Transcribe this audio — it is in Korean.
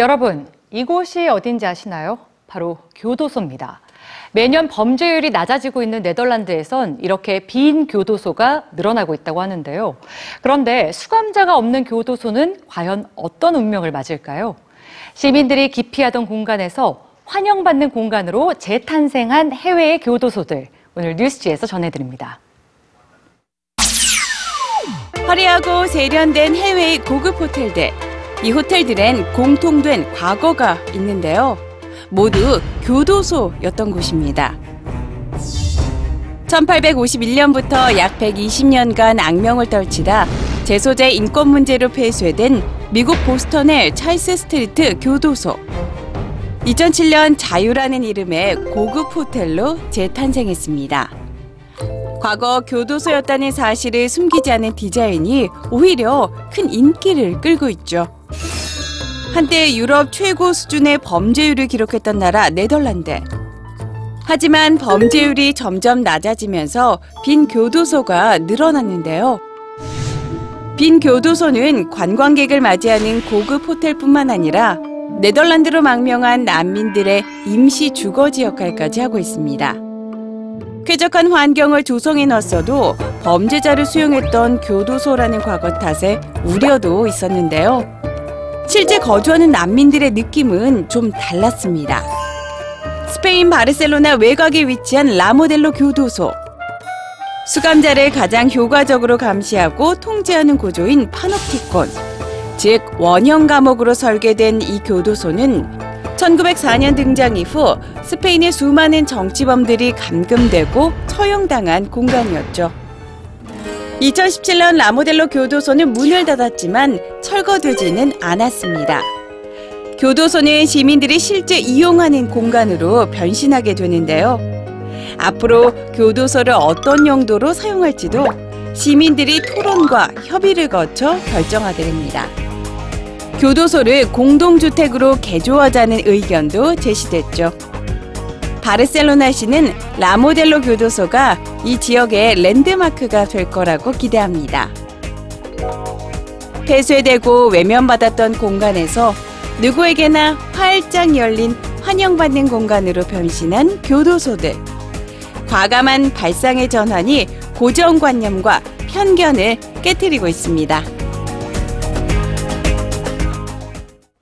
여러분, 이곳이 어딘지 아시나요? 바로 교도소입니다. 매년 범죄율이 낮아지고 있는 네덜란드에선 이렇게 빈 교도소가 늘어나고 있다고 하는데요. 그런데 수감자가 없는 교도소는 과연 어떤 운명을 맞을까요? 시민들이 기피하던 공간에서 환영받는 공간으로 재탄생한 해외의 교도소들. 오늘 뉴스지에서 전해드립니다. 화려하고 세련된 해외의 고급 호텔들. 이 호텔들엔 공통된 과거가 있는데요. 모두 교도소였던 곳입니다. 1851년부터 약 120년간 악명을 떨치다 재소자 인권 문제로 폐쇄된 미국 보스턴의 찰스 스트리트 교도소. 2007년 자유라는 이름의 고급 호텔로 재탄생했습니다. 과거 교도소였다는 사실을 숨기지 않은 디자인이 오히려 큰 인기를 끌고 있죠. 한때 유럽 최고 수준의 범죄율을 기록했던 나라 네덜란드. 하지만 범죄율이 점점 낮아지면서 빈 교도소가 늘어났는데요. 빈 교도소는 관광객을 맞이하는 고급 호텔뿐만 아니라 네덜란드로 망명한 난민들의 임시 주거지 역할까지 하고 있습니다. 쾌적한 환경을 조성해 놨어도 범죄자를 수용했던 교도소라는 과거 탓에 우려도 있었는데요. 실제 거주하는 난민들의 느낌은 좀 달랐습니다. 스페인 바르셀로나 외곽에 위치한 라모델로 교도소. 수감자를 가장 효과적으로 감시하고 통제하는 구조인 파놉티콘, 즉 원형 감옥으로 설계된 이 교도소는 1904년 등장 이후 스페인의 수많은 정치범들이 감금되고 처형당한 공간이었죠. 2017년 라모델로 교도소는 문을 닫았지만 철거되지는 않았습니다. 교도소는 시민들이 실제 이용하는 공간으로 변신하게 되는데요. 앞으로 교도소를 어떤 용도로 사용할지도 시민들이 토론과 협의를 거쳐 결정하게 됩니다. 교도소를 공동주택으로 개조하자는 의견도 제시됐죠. 바르셀로나 시는 라모델로 교도소가 이 지역의 랜드마크가 될 거라고 기대합니다. 폐쇄되고 외면받았던 공간에서 누구에게나 활짝 열린 환영받는 공간으로 변신한 교도소들. 과감한 발상의 전환이 고정관념과 편견을 깨뜨리고 있습니다.